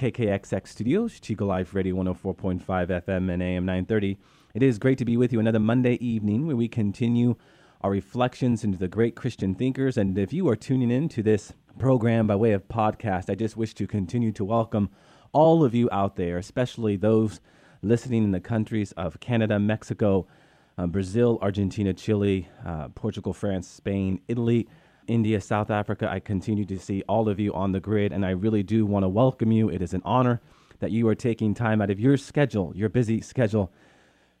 KKXX Studios, Chico Life Radio 104.5 FM and AM 930. It is great to be with you another Monday evening where we continue our reflections into the great Christian thinkers. And if you are tuning in to this program by way of podcast, I just wish to continue to welcome all of you out there, especially those listening in the countries of Canada, Mexico, uh, Brazil, Argentina, Chile, uh, Portugal, France, Spain, Italy, India, South Africa. I continue to see all of you on the grid, and I really do want to welcome you. It is an honor that you are taking time out of your schedule, your busy schedule,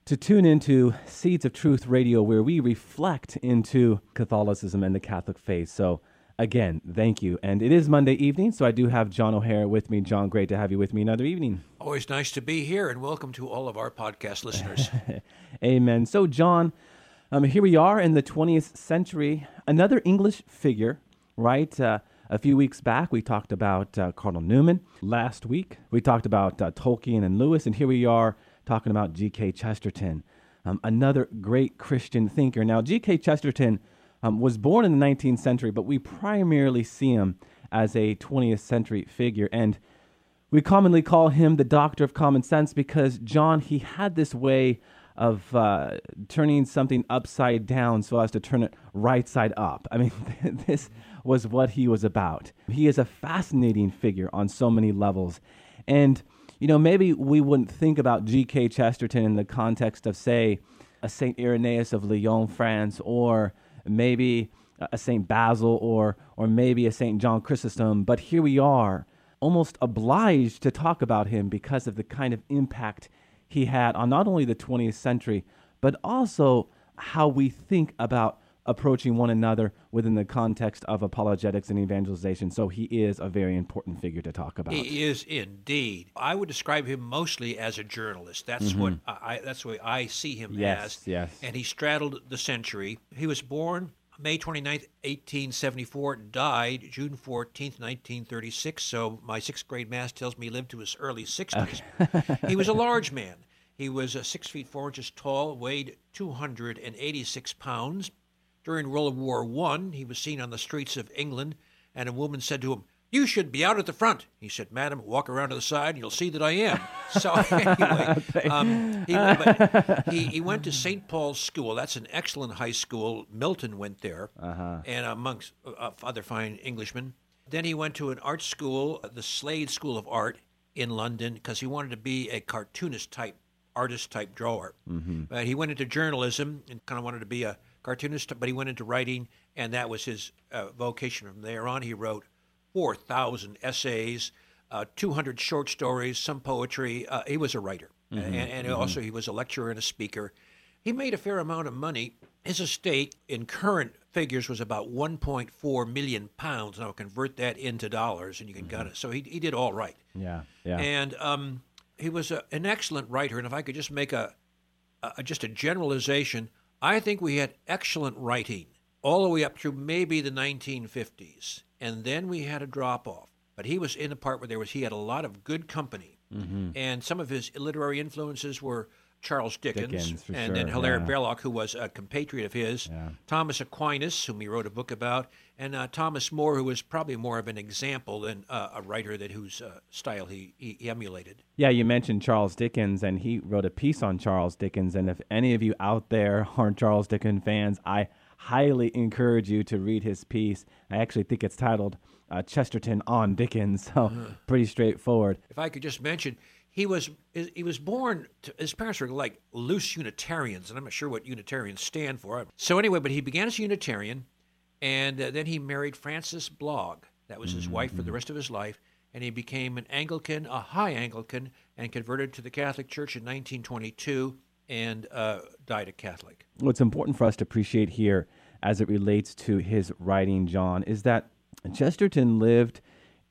to tune into Seeds of Truth Radio, where we reflect into Catholicism and the Catholic faith. So, again, thank you. And it is Monday evening, so I do have John O'Hara with me. John, great to have you with me another evening. Always nice to be here, and welcome to all of our podcast listeners. Amen. So, John, um, here we are in the 20th century. Another English figure, right? Uh, a few weeks back, we talked about uh, Cardinal Newman. Last week, we talked about uh, Tolkien and Lewis. And here we are talking about G.K. Chesterton, um, another great Christian thinker. Now, G.K. Chesterton um, was born in the 19th century, but we primarily see him as a 20th century figure. And we commonly call him the doctor of common sense because John, he had this way of uh, turning something upside down so as to turn it right side up. I mean, this was what he was about. He is a fascinating figure on so many levels. And, you know, maybe we wouldn't think about G.K. Chesterton in the context of, say, a St. Irenaeus of Lyon, France, or maybe a St. Basil, or, or maybe a St. John Chrysostom. But here we are, almost obliged to talk about him because of the kind of impact he had on not only the 20th century, but also how we think about approaching one another within the context of apologetics and evangelization. So he is a very important figure to talk about. He is indeed. I would describe him mostly as a journalist. That's mm-hmm. what I that's the way I see him yes, as. Yes. And he straddled the century. He was born May 29th, 1874, died June 14th, 1936. So my sixth grade math tells me he lived to his early 60s. Okay. he was a large man. He was uh, six feet four inches tall, weighed 286 pounds. During World War I, he was seen on the streets of England, and a woman said to him, you should be out at the front. He said, Madam, walk around to the side and you'll see that I am. So, anyway, um, he, he, he, went to St. Paul's School. That's an excellent high school. Milton went there, uh-huh. and amongst uh, other fine Englishmen. Then he went to an art school, the Slade School of Art in London, because he wanted to be a cartoonist type, artist type drawer. Mm-hmm. But he went into journalism and kind of wanted to be a cartoonist, but he went into writing, and that was his uh, vocation from there on. He wrote 4,000 essays, uh, 200 short stories, some poetry. Uh, he was a writer, mm-hmm. and, and mm-hmm. also he was a lecturer and a speaker. He made a fair amount of money. His estate, in current figures, was about 1.4 million pounds. Now convert that into dollars, and you can mm-hmm. it. So he he did all right. Yeah, yeah. And um, he was a, an excellent writer. And if I could just make a, a just a generalization, I think we had excellent writing all the way up through maybe the 1950s and then we had a drop off. But he was in the part where there was he had a lot of good company, mm-hmm. and some of his literary influences were Charles Dickens, Dickens and sure. then Hilaire yeah. Belloc, who was a compatriot of his, yeah. Thomas Aquinas, whom he wrote a book about, and uh, Thomas More, who was probably more of an example than uh, a writer that whose uh, style he, he, emulated. Yeah, you mentioned Charles Dickens, and he wrote a piece on Charles Dickens. And if any of you out there aren't Charles Dickens fans, I highly encourage you to read his piece. I actually think it's titled uh, Chesterton on Dickens, so pretty straightforward. If I could just mention, he was he was born. To, his parents were like loose Unitarians, and I'm not sure what Unitarians stand for. So anyway, but he began as a Unitarian, and uh, then he married Frances Blogg. That was his mm-hmm. wife for the rest of his life, and he became an Anglican, a high Anglican, and converted to the Catholic Church in 1922 and uh, died a Catholic. What's important for us to appreciate here as it relates to his writing, John, is that Chesterton lived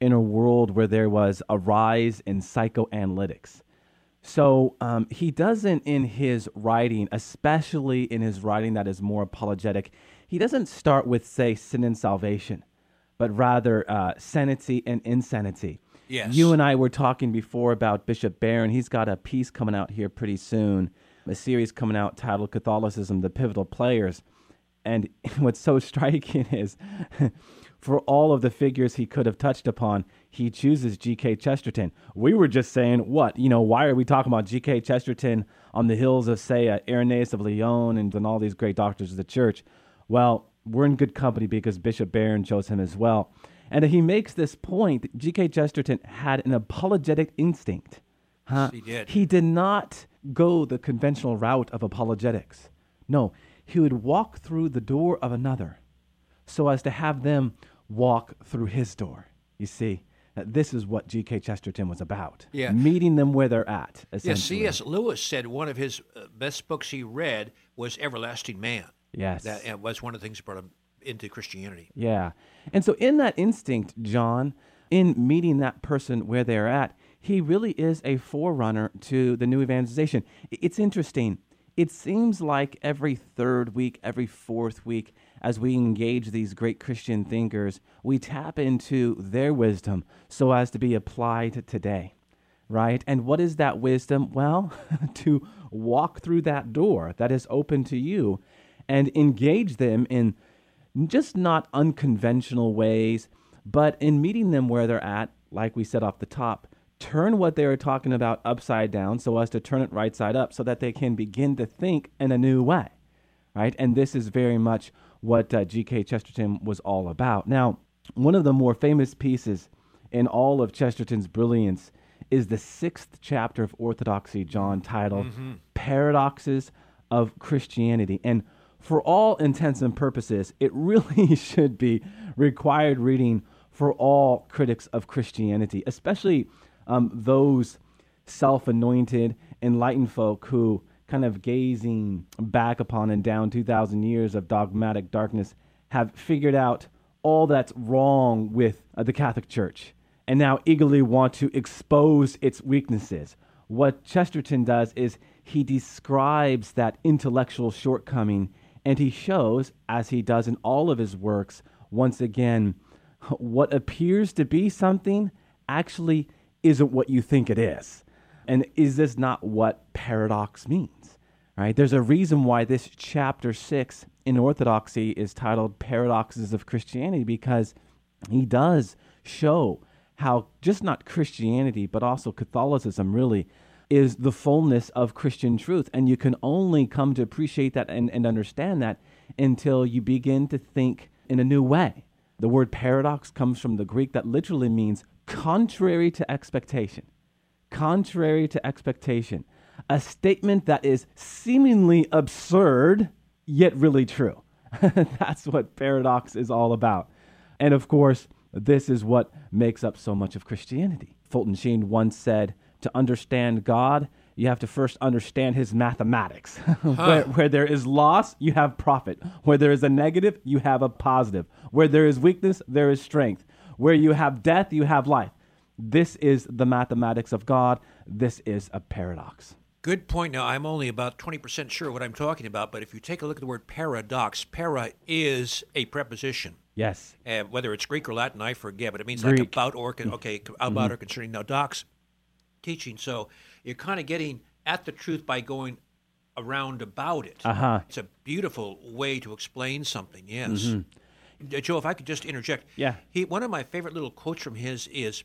in a world where there was a rise in psychoanalytics. So um, he doesn't, in his writing, especially in his writing that is more apologetic, he doesn't start with, say, sin and salvation, but rather uh, sanity and insanity. Yes. You and I were talking before about Bishop Barron. He's got a piece coming out here pretty soon, a series coming out titled Catholicism, the Pivotal Players. And what's so striking is for all of the figures he could have touched upon, he chooses G.K. Chesterton. We were just saying, what? You know, why are we talking about G.K. Chesterton on the hills of, say, uh, Irenaeus of Lyon and, and all these great doctors of the church? Well, we're in good company because Bishop Barron chose him as well. And he makes this point G.K. Chesterton had an apologetic instinct. Huh? Did. He did not go the conventional route of apologetics. No, he would walk through the door of another so as to have them walk through his door. You see, this is what G.K. Chesterton was about. Yeah. Meeting them where they're at. Yes, essentially. C.S. Lewis said one of his uh, best books he read was Everlasting Man. Yes. That uh, was one of the things that brought him into Christianity. Yeah. And so, in that instinct, John, in meeting that person where they're at, he really is a forerunner to the new evangelization. It's interesting. It seems like every third week, every fourth week, as we engage these great Christian thinkers, we tap into their wisdom so as to be applied today right? And what is that wisdom? Well, to walk through that door that is open to you and engage them in just not unconventional ways, but in meeting them where they're at, like we said off the top. Turn what they are talking about upside down so as to turn it right side up so that they can begin to think in a new way, right? And this is very much what uh, G.K. Chesterton was all about. Now, one of the more famous pieces in all of Chesterton's brilliance is the sixth chapter of Orthodoxy, John, titled Paradoxes of Christianity. And for all intents and purposes, it really should be required reading for all critics of Christianity, especially um, those self anointed, enlightened folk who, kind of gazing back upon and down 2,000 years of dogmatic darkness, have figured out all that's wrong with uh, the Catholic Church and now eagerly want to expose its weaknesses. What Chesterton does is he describes that intellectual shortcoming and he shows, as he does in all of his works, once again, what appears to be something actually isn't what you think it is. And is this not what paradox means? Right? There's a reason why this chapter 6 in Orthodoxy is titled Paradoxes of Christianity because he does show how just not Christianity, but also Catholicism really is the fullness of Christian truth. And you can only come to appreciate that and, and understand that until you begin to think in a new way. The word paradox comes from the Greek that literally means contrary to expectation. Contrary to expectation. A statement that is seemingly absurd, yet really true. That's what paradox is all about. And of course, this is what makes up so much of Christianity. Fulton Sheen once said, to understand God, you have to first understand his mathematics. where, where there is loss, you have profit. Where there is a negative, you have a positive. Where there is weakness, there is strength. Where you have death, you have life. This is the mathematics of God. This is a paradox. Good point. Now, I'm only about 20% sure what I'm talking about, but if you take a look at the word paradox, para is a preposition. Yes. Uh, whether it's Greek or Latin, I forget, but it means like about or con- okay, about or concerning. Now, docs teaching, so you're kind of getting at the truth by going around about it. Uh-huh. It's a beautiful way to explain something. Yes, Uh, Joe. If I could just interject, Yeah. He one of my favorite little quotes from his is.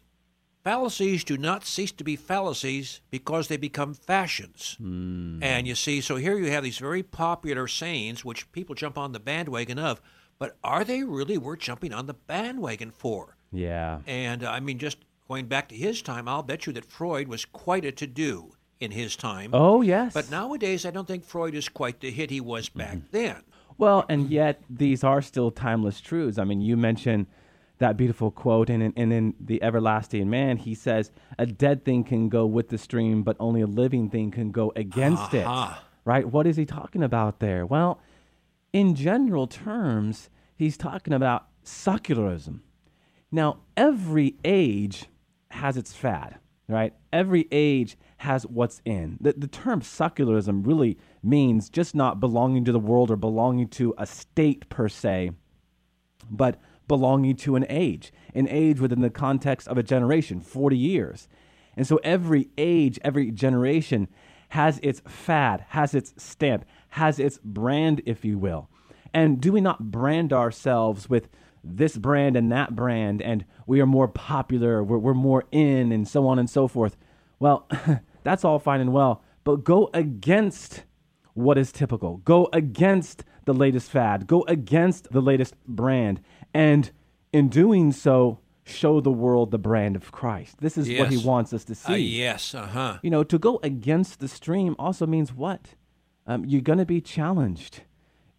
Fallacies do not cease to be fallacies because they become fashions. And you see, so here you have these very popular sayings which people jump on the bandwagon of, but are they really worth jumping on the bandwagon for? Yeah. And uh, I mean, just going back to his time, I'll bet you that Freud was quite a to do in his time. Oh, yes. But nowadays, I don't think Freud is quite the hit he was back then. Well, and yet these are still timeless truths. I mean, you mentioned that beautiful quote, and in, and in The Everlasting Man, he says, A dead thing can go with the stream, but only a living thing can go against Aha. it. Right? What is he talking about there? Well, in general terms, he's talking about secularism. Now, every age has its fad. Right? Every age has what's in. The, the term secularism really means just not belonging to the world or belonging to a state per se, but belonging to an age, an age within the context of a generation, 40 years. And so every age, every generation has its fad, has its stamp, has its brand, if you will. And do we not brand ourselves with this brand and that brand, and we are more popular, we're, we're more in, and so on and so forth? Well, that's all fine and well, but go against what is typical. Go against the latest fad. Go against the latest brand. And in doing so, show the world the brand of Christ. This is what he wants us to see. Uh, yes, uh huh. You know, to go against the stream also means what? Um, you're going to be challenged.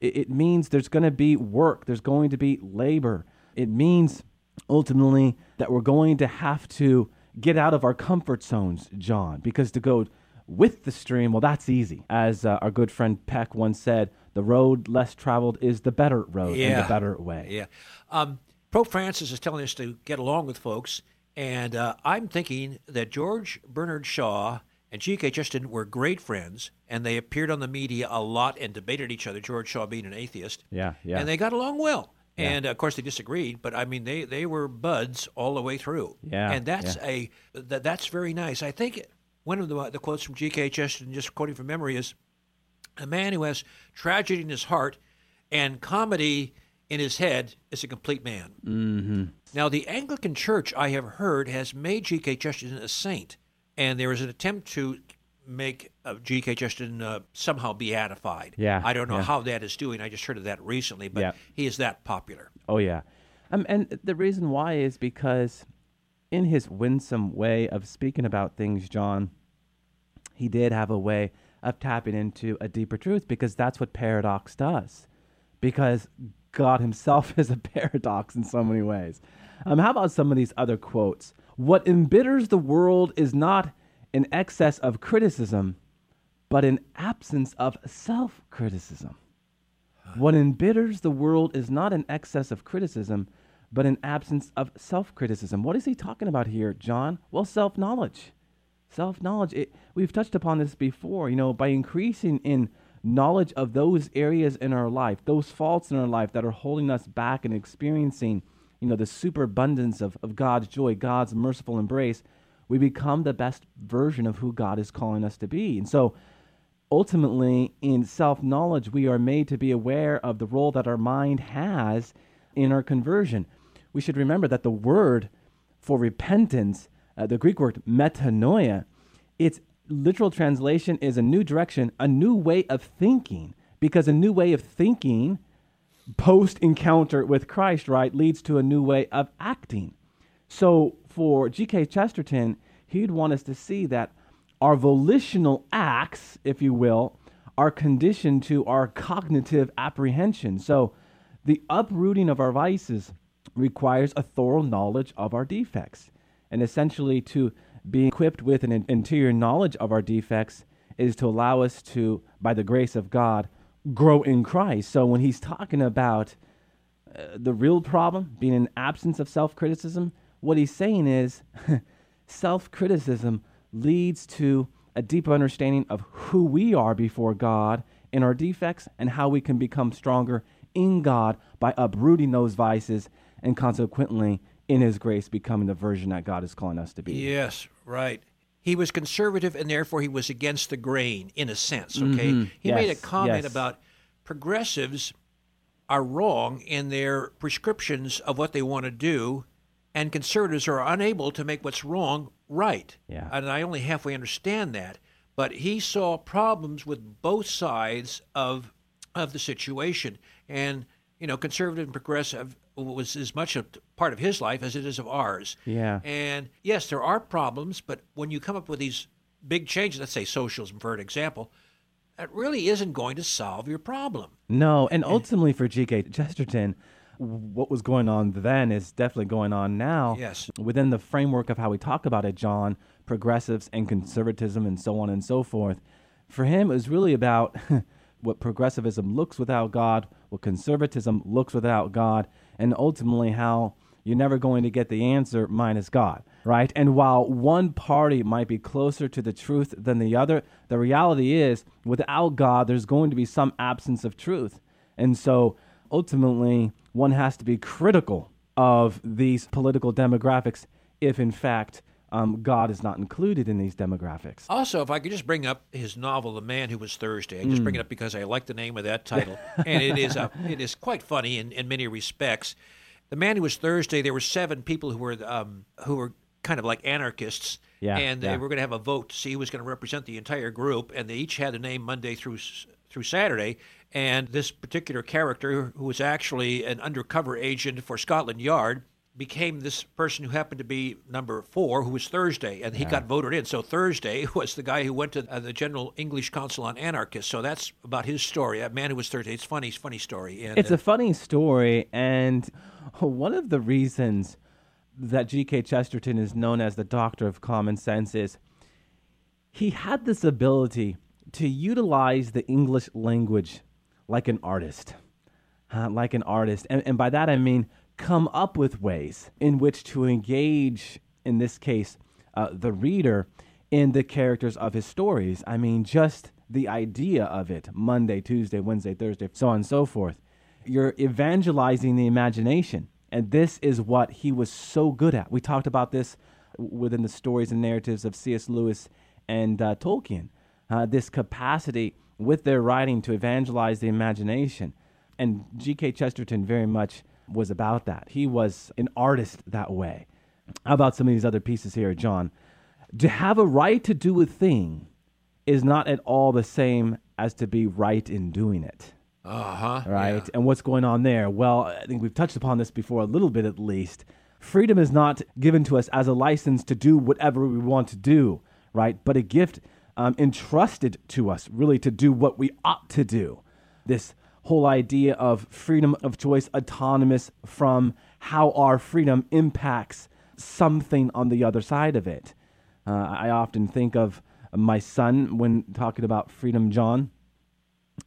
It, it means there's going to be work, there's going to be labor. It means ultimately that we're going to have to get out of our comfort zones, John, because to go with the stream, well, that's easy. As uh, our good friend Peck once said, the road less traveled is the better road and the better way. Yeah. Um, Pope Francis is telling us to get along with folks, and uh, I'm thinking that George Bernard Shaw and G.K. Chesterton were great friends, and they appeared on the media a lot and debated each other. George Shaw being an atheist, Yeah, yeah. and they got along well. And of course, they disagreed, but I mean, they, they were buds all the way through. Yeah, and that's a that, that's very nice. I think one of the the quotes from G.K. Chesterton, just quoting from memory, is a man who has tragedy in his heart and comedy in his head is a complete man. Mm-hmm. Now, the Anglican Church, I have heard, has made G.K. Chesterton a saint, and there is an attempt to make uh, G.K. Chesterton uh, somehow beatified. Yeah, I don't know yeah. how that is doing. I just heard of that recently, but Yeah. he is that popular. Oh yeah, um, and the reason why is because, in his winsome way of speaking about things, John, he did have a way of tapping into a deeper truth because that's what paradox does. Because God Himself is a paradox in so many ways. Um, how about some of these other quotes? What embitters the world is not an excess of criticism, but an absence of self criticism. What embitters the world is not an excess of criticism, but an absence of self criticism. What is he talking about here, John? Well, self knowledge. Self knowledge. We've touched upon this before. You know, by increasing in knowledge of those areas in our life, those faults in our life that are holding us back and experiencing, you know, the superabundance of, of God's joy, God's merciful embrace, we become the best version of who God is calling us to be. And so, ultimately, in self knowledge, we are made to be aware of the role that our mind has in our conversion. We should remember that the word for repentance, uh, the Greek word metanoia, its literal translation is a new direction, a new way of thinking, because a new way of thinking post encounter with Christ, right, leads to a new way of acting. So for G.K. Chesterton, he'd want us to see that our volitional acts, if you will, are conditioned to our cognitive apprehension. So the uprooting of our vices requires a thorough knowledge of our defects. And essentially, to be equipped with an interior knowledge of our defects is to allow us to, by the grace of God, grow in Christ. So when he's talking about uh, the real problem being an absence of self criticism, what he's saying is self criticism leads to a deeper understanding of who we are before God and our defects and how we can become stronger in God by uprooting those vices and consequently in his grace becoming the version that God is calling us to be. Yes, right. He was conservative and therefore he was against the grain in a sense, mm-hmm. okay? He made a comment yes. about progressives are wrong in their prescriptions of what they want to do and conservatives are unable to make what's wrong right. Yeah. And I only halfway understand that, but he saw problems with both sides of of the situation and you know conservative and progressive was as much a part of his life as it is of ours. Yeah. And yes, there are problems, but when you come up with these big changes, let's say socialism for an example, that really isn't going to solve your problem. No, and ultimately for G.K. Chesterton, what was going on then is definitely going on now. Yes. Within the framework of how we talk about it, John, progressives and conservatism and so on and so forth. For him, it was really about what progressivism looks without God, what conservatism looks without God, and ultimately how you're never going to get the answer minus God, right? And while one party might be closer to the truth than the other, the reality is without God, there's going to be some absence of truth. And so ultimately, one has to be critical of these political demographics if, in fact, um, God is not included in these demographics. Also, if I could just bring up his novel, The Man Who Was Thursday, I just bring it up because I like the name of that title, and it is a, it is quite funny in, in many respects. The Man Who Was Thursday, there were seven people who were um, who were kind of like anarchists, Yeah, and they yeah. were going to have a vote to see who was going to represent the entire group, and they each had a name Monday through through Saturday. And this particular character, who was actually an undercover agent for Scotland Yard, became this person who happened to be number four, who was Thursday, and he got voted in. So Thursday was the guy who went to uh, the General English Council on Anarchists. So that's about his story. A man who was Thursday. It's funny, funny story. And, It's uh, a funny story, and one of the reasons that G.K. Chesterton is known as the Doctor of Common Sense is he had this ability to utilize the English language like an artist. Uh, like an artist. And, and by that I mean come up with ways in which to engage, in this case, uh, the reader in the characters of his stories. I mean, just the idea of it Monday, Tuesday, Wednesday, Thursday, so on and so forth. You're evangelizing the imagination. And this is what he was so good at. We talked about this within the stories and narratives of C.S. Lewis and uh, Tolkien. Uh, this capacity with their writing to evangelize the imagination. And G.K. Chesterton very much was about that. He was an artist that way. How about some of these other pieces here, John? To have a right to do a thing is not at all the same as to be right in doing it uh-huh. right? And what's going on there? Well, I think we've touched upon this before a little bit at least. Freedom is not given to us as a license to do whatever we want to do, right? But a gift um, entrusted to us, really, to do what we ought to do. This whole idea of freedom of choice, autonomous from how our freedom impacts something on the other side of it. Uh, I often think of my son when talking about freedom, John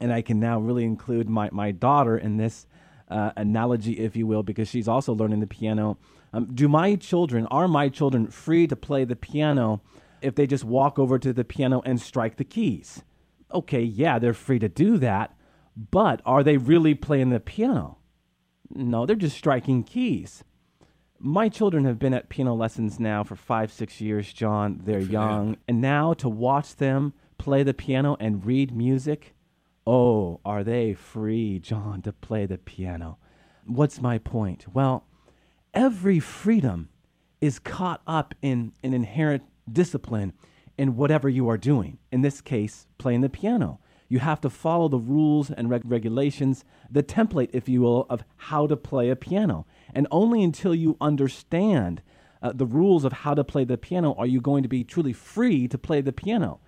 and I can now really include my, my daughter in this uh, analogy, if you will, because she's also learning the piano. Um, do my children, are my children free to play the piano if they just walk over to the piano and strike the keys? Okay, yeah, they're free to do that, but are they really playing the piano? No, they're just striking keys. My children have been at piano lessons now for five, six years, John. They're young. And now to watch them play the piano and read music, oh, are they free, John, to play the piano? What's my point? Well, every freedom is caught up in an inherent discipline in whatever you are doing. In this case, playing the piano. You have to follow the rules and reg- regulations, the template, if you will, of how to play a piano. And only until you understand uh, the rules of how to play the piano are you going to be truly free to play the piano.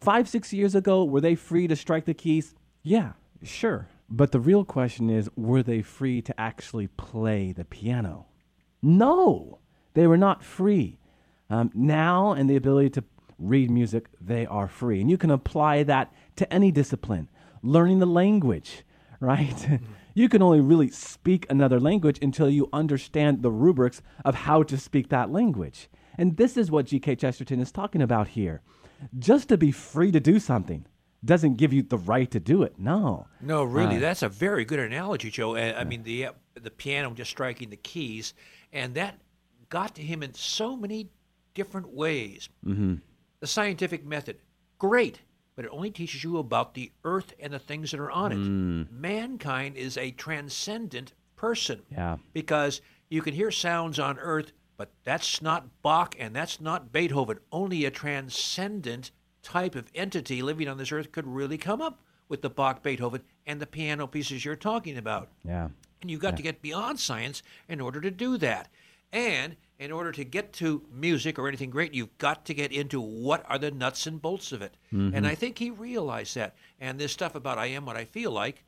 Five, six years ago, were they free to strike the keys? Yeah, sure. But the real question is were they free to actually play the piano? No, they were not free. Um, now, and the ability to read music, they are free. And you can apply that to any discipline. Learning the language, right? you can only really speak another language until you understand the rubrics of how to speak that language. And this is what G.K. Chesterton is talking about here. Just to be free to do something doesn't give you the right to do it. No. No, really, that's a very good analogy, Joe. Uh, I mean, the uh, the piano just striking the keys, and that got to him in so many different ways. Mm-hmm. The scientific method, great, but it only teaches you about the earth and the things that are on it. Mm. Mankind is a transcendent person. Yeah. Because you can hear sounds on earth, but that's not Bach and that's not Beethoven. Only a transcendent type of entity living on this earth could really come up with the Bach, Beethoven, and the piano pieces you're talking about. Yeah. And you've got to get beyond science in order to do that. And in order to get to music or anything great, you've got to get into what are the nuts and bolts of it. And mm-hmm. I think he realized that. And this stuff about I am what I feel like,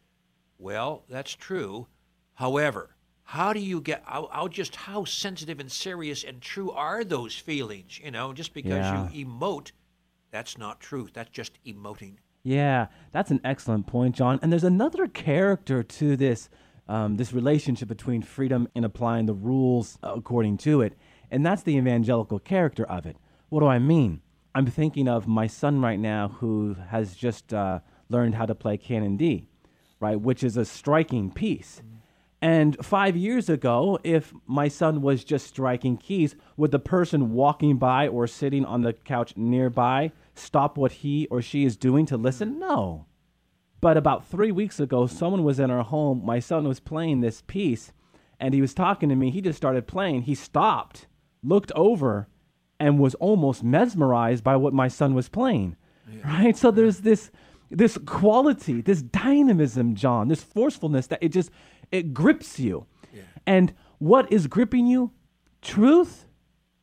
well, that's true. However, how do you get how, how just how sensitive and serious and true are those feelings? You know, just because Yeah. you emote, that's not truth. That's just emoting. Yeah, that's an excellent point, John. And there's another character to this um, this relationship between freedom and applying the rules according to it. And that's the evangelical character of it. What do I mean? I'm thinking of my son right now who has just uh, learned how to play Canon D, right, which is a striking piece. And five years ago, if my son was just striking keys, would the person walking by or sitting on the couch nearby stop what he or she is doing to listen? No. But about three weeks ago, someone was in our home. My son was playing this piece, and he was talking to me. He just started playing. He stopped, looked over, and was almost mesmerized by what my son was playing. Yeah. Right? So there's this this quality, this dynamism, John, this forcefulness that it just it grips you. Yeah. And what is gripping you? Truth,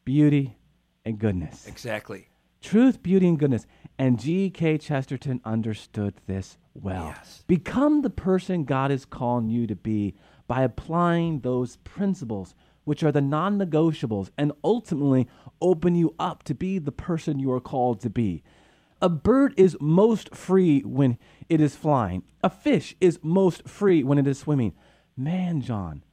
beauty, and goodness. Exactly. Truth, beauty, and goodness. And G.K. Chesterton understood this well. Yes. Become the person God is calling you to be by applying those principles, which are the non negotiables, and ultimately open you up to be the person you are called to be. A bird is most free when it is flying, a fish is most free when it is swimming. Man, John,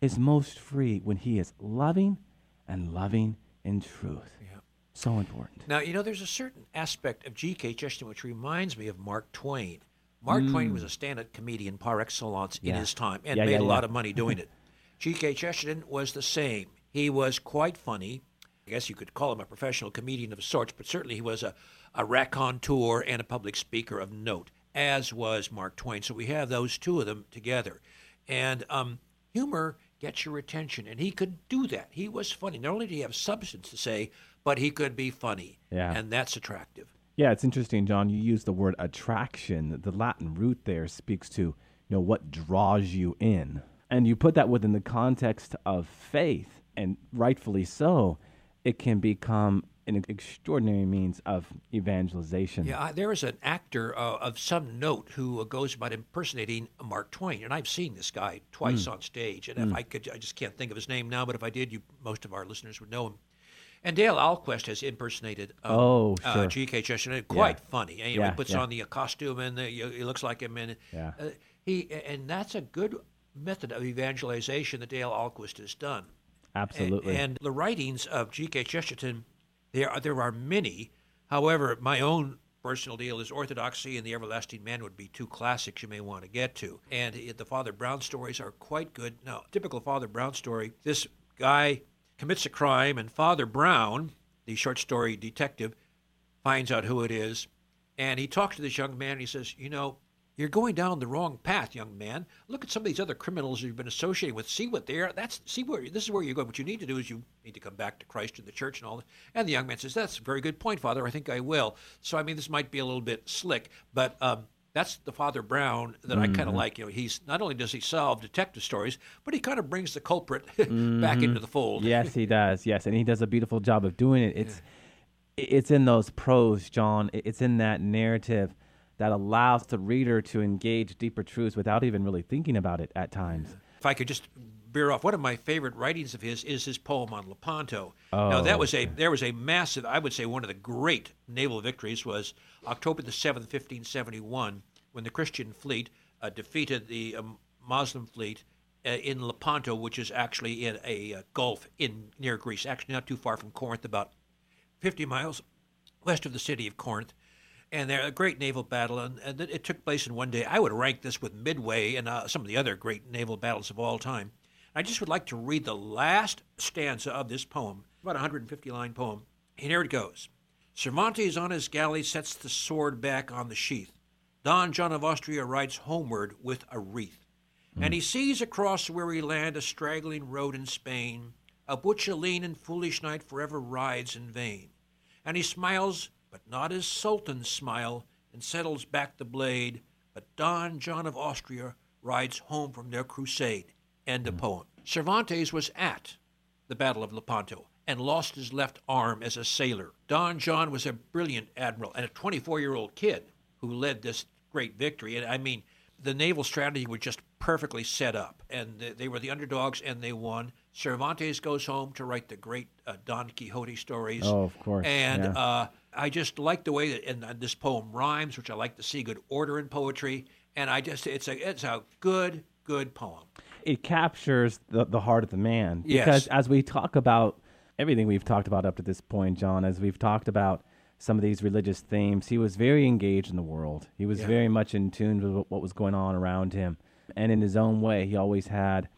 is most free when he is loving and loving in truth. Yeah. So important. Now, you know, there's a certain aspect of G.K. Chesterton which reminds me of Mark Twain. Mark mm. Twain was a stand-up comedian par excellence yeah. in his time and yeah, made yeah, a lot of money doing it. G.K. Chesterton was the same. He was quite funny. I guess you could call him a professional comedian of sorts, but certainly he was a, a raconteur and a public speaker of note, as was Mark Twain. So we have those two of them together. And um, humor gets your attention, and he could do that. He was funny. Not only did he have substance to say, but he could be funny. Yeah. And that's attractive. Yeah, it's interesting, John. You use the word attraction. The Latin root there speaks to, you know, what draws you in. And you put that within the context of faith, and rightfully so, it can become an extraordinary means of evangelization. Yeah, there is an actor uh, of some note who uh, goes about impersonating Mark Twain, and I've seen this guy twice mm. on stage. And mm. if I could, I just can't think of his name now, but if I did, you most of our listeners would know him. And Dale Ahlquist has impersonated um, oh, uh, sure. uh, G.K. Chesterton. Quite yeah. funny. And, you know, yeah, he puts yeah. on the uh, costume and the, he looks like him. And. Uh, he and that's a good method of evangelization that Dale Ahlquist has done. Absolutely. And, and the writings of G.K. Chesterton, there are, there are many. However, my own personal deal is Orthodoxy and the Everlasting Man would be two classics you may want to get to. And the Father Brown stories are quite good. Now, typical Father Brown story, this guy commits a crime, and Father Brown, the short story detective, finds out who it is. And he talks to this young man and he says, You know, you're going down the wrong path, young man. Look at some of these other criminals you've been associating with. See what they are. That's see where this is where you're going. What you need to do is you need to come back to Christ and the church and all that. And the young man says, "That's a very good point, Father. I think I will." So I mean, this might be a little bit slick, but um, that's the Father Brown that mm-hmm. I kind of like. You know, he's not only does he solve detective stories, but he kind of brings the culprit mm-hmm. back into the fold. Yes, he does. Yes, and he does a beautiful job of doing it. It's yeah. it's in those prose, John. It's in that narrative that allows the reader to engage deeper truths without even really thinking about it at times. If I could just bear off, one of my favorite writings of his is his poem on Lepanto. Oh, now that was a there was a massive, I would say, one of the great naval victories was October the seventh, fifteen seventy one, when the Christian fleet uh, defeated the um, Muslim fleet uh, in Lepanto, which is actually in a uh, gulf in near Greece, actually not too far from Corinth, about fifty miles west of the city of Corinth and they're a great naval battle, and, and, it took place in one day. I would rank this with Midway and uh, some of the other great naval battles of all time. I just would like to read the last stanza of this poem, about a 150 line poem. And here it goes Cervantes on his galley sets the sword back on the sheath. Don John of Austria rides homeward with a wreath. Mm. And he sees across weary land a straggling road in Spain, up which a lean and foolish knight forever rides in vain. And he smiles but not as sultans smile, and settles back the blade. But Don John of Austria rides home from their crusade. End of mm. poem. Cervantes was at the Battle of Lepanto and lost his left arm as a sailor. Don John was a brilliant admiral and a 24 year old kid who led this great victory. And I mean, the naval strategy was just perfectly set up, and they were the underdogs, and they won. Cervantes goes home to write the great uh, Don Quixote stories. Oh, of course. And yeah. uh, I just like the way that uh, this poem rhymes, which I like to see good order in poetry. And I just it's a it's a good good poem. It captures the, the heart of the man. Yes. Because as we talk about everything we've talked about up to this point, John, as we've talked about some of these religious themes, he was very engaged in the world. He was Yeah. very much in tune with what was going on around him. And in his own way, he always had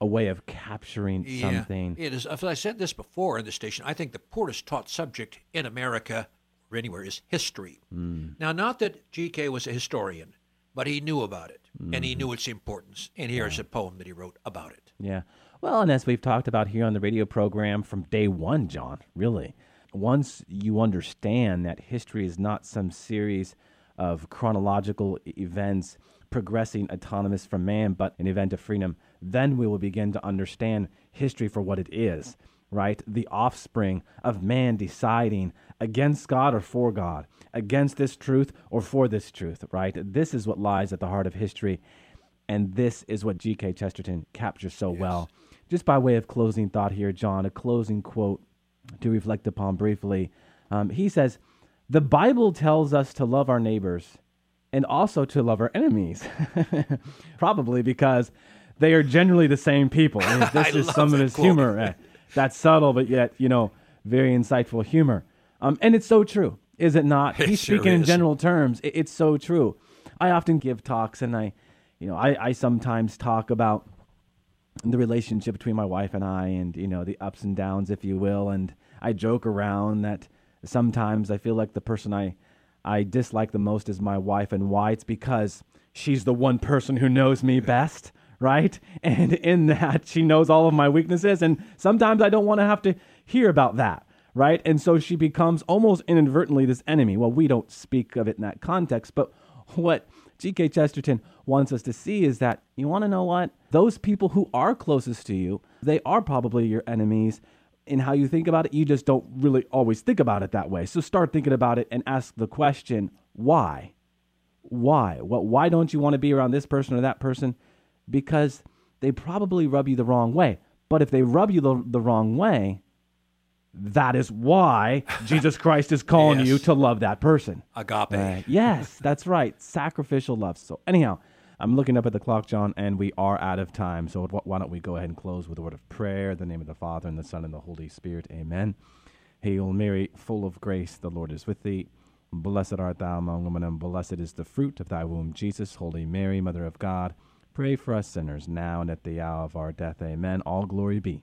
a way of capturing something. It is. As I said this before in the station, I think the poorest taught subject in America or anywhere is history. Hmm. Now, not that G.K. was a historian, but he knew about it and Mm-hmm. he knew its importance. And here's a poem that he wrote about it. Yeah. Well, and as we've talked about here on the radio program from day one, John, really, once you understand that history is not some series of chronological events progressing autonomous from man, but an event of freedom, then we will begin to understand history for what it is, right? The offspring of man deciding against God or for God, against this truth or for this truth, right? This is what lies at the heart of history. And this is what G.K. Chesterton captures so well. Just by way of closing thought here, John, a closing quote to reflect upon briefly. Um, he says, The Bible tells us to love our neighbors and also to love our enemies. Probably because they are generally the same people. This I is some of his quote. humor. uh, that's subtle, but yet, you know, very insightful humor. Um, and it's so true, is it not? It He's sure speaking in general terms. It- it's so true. I often give talks, and I, you know, I, I sometimes talk about the relationship between my wife and I, and you know, the ups and downs, if you will. And I joke around that sometimes I feel like the person I, I dislike the most is my wife, and why? It's because she's the one person who knows me best, right? And in that, she knows all of my weaknesses, and sometimes I don't want to have to hear about that, right? And so she becomes almost inadvertently this enemy. Well, we don't speak of it in that context, but what G.K. Chesterton wants us to see is that you want to know what? Those people who are closest to you, they are probably your enemies. In how you think about it, you just don't really always think about it that way. So start thinking about it and ask the question, why? Why? What why don't you want to be around this person or that person? Because they probably rub you the wrong way. But if they rub you the, the wrong way, that is why Jesus Christ is calling Yes. you to love that person. Agape. Right. Yes, that's right. Sacrificial love. So, anyhow, I'm looking up at the clock, John, and we are out of time. So, why don't we go ahead and close with a word of prayer? In the name of the Father, and the Son, and the Holy Spirit. Amen. Hail Mary, full of grace, the Lord is with thee. Blessed art thou among women, and blessed is the fruit of thy womb, Jesus. Holy Mary, Mother of God, pray for us sinners now and at the hour of our death. Amen. All glory be